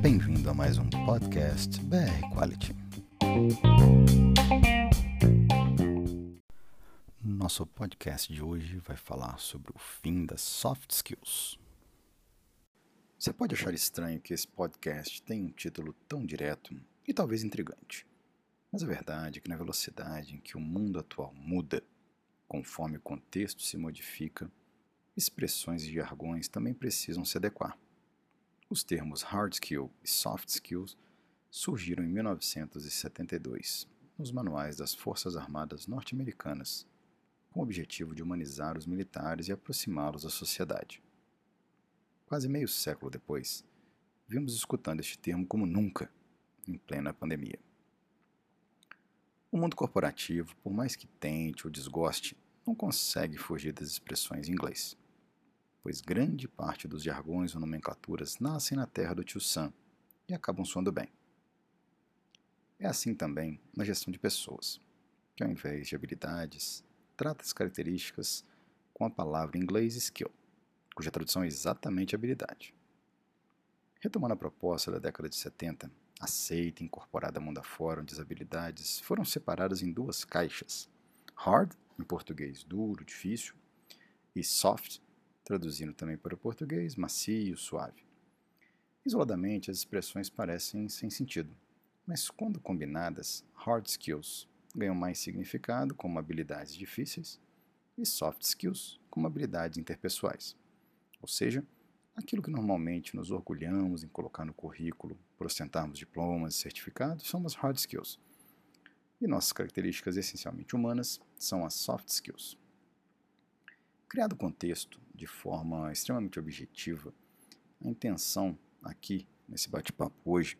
Bem-vindo a mais um podcast BR Quality. Nosso podcast de hoje vai falar sobre o fim das soft skills. Você pode achar estranho que esse podcast tenha um título tão direto e talvez intrigante. Mas a verdade é que na velocidade em que o mundo atual muda, conforme o contexto se modifica, expressões e jargões também precisam se adequar. Os termos hard skill e soft skills surgiram em 1972 nos manuais das Forças Armadas norte-americanas, com o objetivo de humanizar os militares e aproximá-los da sociedade. Quase meio século depois, vimos escutando este termo como nunca, em plena pandemia. O mundo corporativo, por mais que tente ou desgoste, não consegue fugir das expressões em inglês, pois grande parte dos jargões ou nomenclaturas nascem na terra do tio Sam e acabam soando bem. É assim também na gestão de pessoas, que ao invés de habilidades, trata as características com a palavra em inglês skill, cuja tradução é exatamente habilidade. Retomando a proposta da década de 70, aceita e incorporada mundo afora, onde as habilidades foram separadas em duas caixas: hard, em português duro, difícil, e soft, traduzindo também para o português macio, suave. Isoladamente, as expressões parecem sem sentido, mas quando combinadas, hard skills ganham mais significado como habilidades difíceis e soft skills como habilidades interpessoais. Ou seja, Aquilo que normalmente nos orgulhamos em colocar no currículo por ostentarmos diplomas e certificados são as hard skills. E nossas características essencialmente humanas são as soft skills. Criado o contexto de forma extremamente objetiva, a intenção aqui, nesse bate-papo hoje,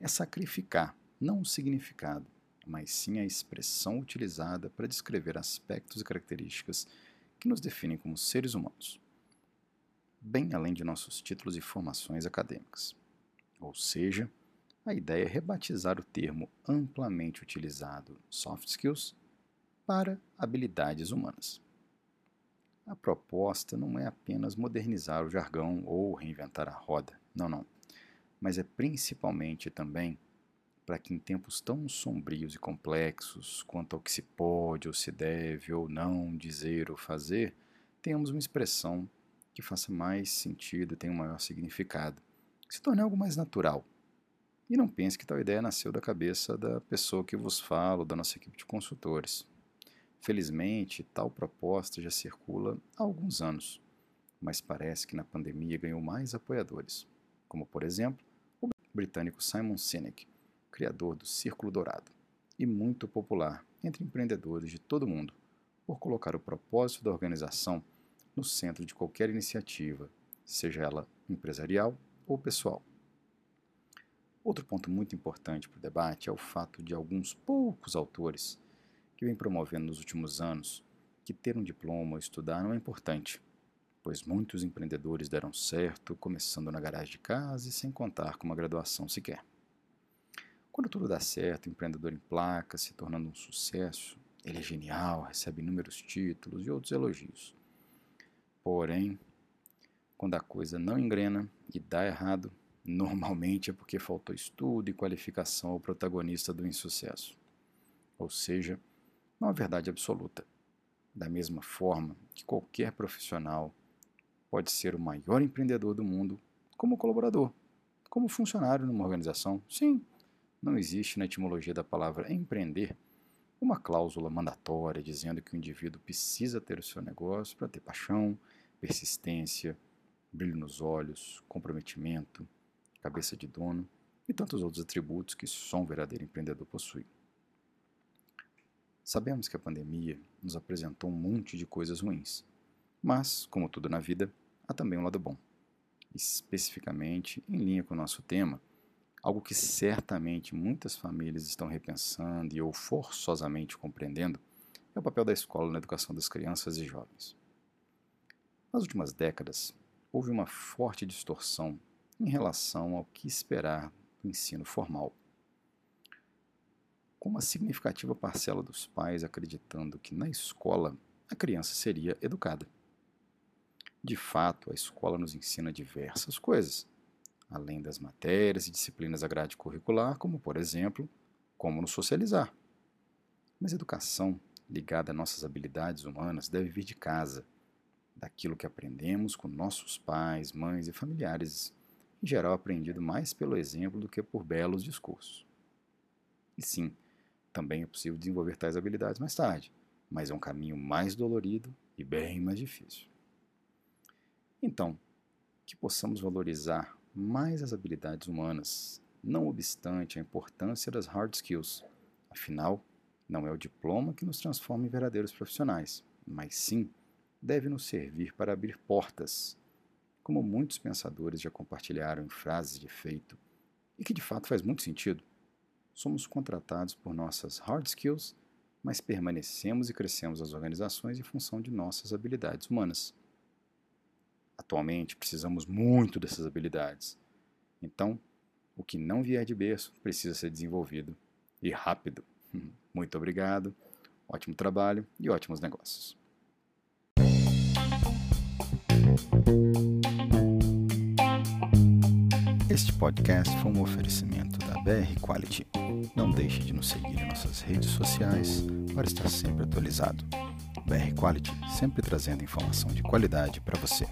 é sacrificar não o significado, mas sim a expressão utilizada para descrever aspectos e características que nos definem como seres humanos bem além de nossos títulos e formações acadêmicas. Ou seja, a ideia é rebatizar o termo amplamente utilizado soft skills para habilidades humanas. A proposta não é apenas modernizar o jargão ou reinventar a roda, não, não, mas é principalmente também para que em tempos tão sombrios e complexos quanto ao que se pode ou se deve ou não dizer ou fazer, tenhamos uma expressão que faça mais sentido, tenha um maior significado, que se torne algo mais natural. E não pense que tal ideia nasceu da cabeça da pessoa que vos fala, ou da nossa equipe de consultores. Felizmente, tal proposta já circula há alguns anos, mas parece que na pandemia ganhou mais apoiadores, como por exemplo o britânico Simon Sinek, criador do Círculo Dourado, e muito popular entre empreendedores de todo o mundo, por colocar o propósito da organização no centro de qualquer iniciativa, seja ela empresarial ou pessoal. Outro ponto muito importante para o debate é o fato de alguns poucos autores que vêm promovendo nos últimos anos que ter um diploma ou estudar não é importante, pois muitos empreendedores deram certo começando na garagem de casa e sem contar com uma graduação sequer. Quando tudo dá certo, o empreendedor emplaca, se tornando um sucesso, ele é genial, recebe inúmeros títulos e outros elogios. Porém, quando a coisa não engrena e dá errado, normalmente é porque faltou estudo e qualificação ao protagonista do insucesso. Ou seja, não é verdade absoluta. Da mesma forma que qualquer profissional pode ser o maior empreendedor do mundo como colaborador, como funcionário numa organização. Sim, não existe na etimologia da palavra empreender uma cláusula mandatória dizendo que o indivíduo precisa ter o seu negócio para ter paixão, persistência, brilho nos olhos, comprometimento, cabeça de dono e tantos outros atributos que só um verdadeiro empreendedor possui. Sabemos que a pandemia nos apresentou um monte de coisas ruins, mas, como tudo na vida, há também um lado bom. Especificamente, em linha com o nosso tema, algo que certamente muitas famílias estão repensando e ou forçosamente compreendendo é o papel da escola na educação das crianças e jovens. Nas últimas décadas, houve uma forte distorção em relação ao que esperar do ensino formal. Com uma significativa parcela dos pais acreditando que na escola a criança seria educada. De fato, a escola nos ensina diversas coisas, além das matérias e disciplinas da grade curricular, como, por exemplo, como nos socializar. Mas educação ligada a nossas habilidades humanas deve vir de casa, daquilo que aprendemos com nossos pais, mães e familiares, em geral aprendido mais pelo exemplo do que por belos discursos. E sim, também é possível desenvolver tais habilidades mais tarde, mas é um caminho mais dolorido e bem mais difícil. Então, que possamos valorizar mais as habilidades humanas, não obstante a importância das hard skills. Afinal, não é o diploma que nos transforma em verdadeiros profissionais, mas sim deve nos servir para abrir portas, como muitos pensadores já compartilharam em frases de efeito, e que de fato faz muito sentido. Somos contratados por nossas hard skills, mas permanecemos e crescemos as organizações em função de nossas habilidades humanas. Atualmente precisamos muito dessas habilidades. Então, o que não vier de berço precisa ser desenvolvido e rápido. Muito obrigado, ótimo trabalho e ótimos negócios. Este podcast foi um oferecimento BR Quality. Não deixe de nos seguir em nossas redes sociais para estar sempre atualizado. BR Quality, sempre trazendo informação de qualidade para você.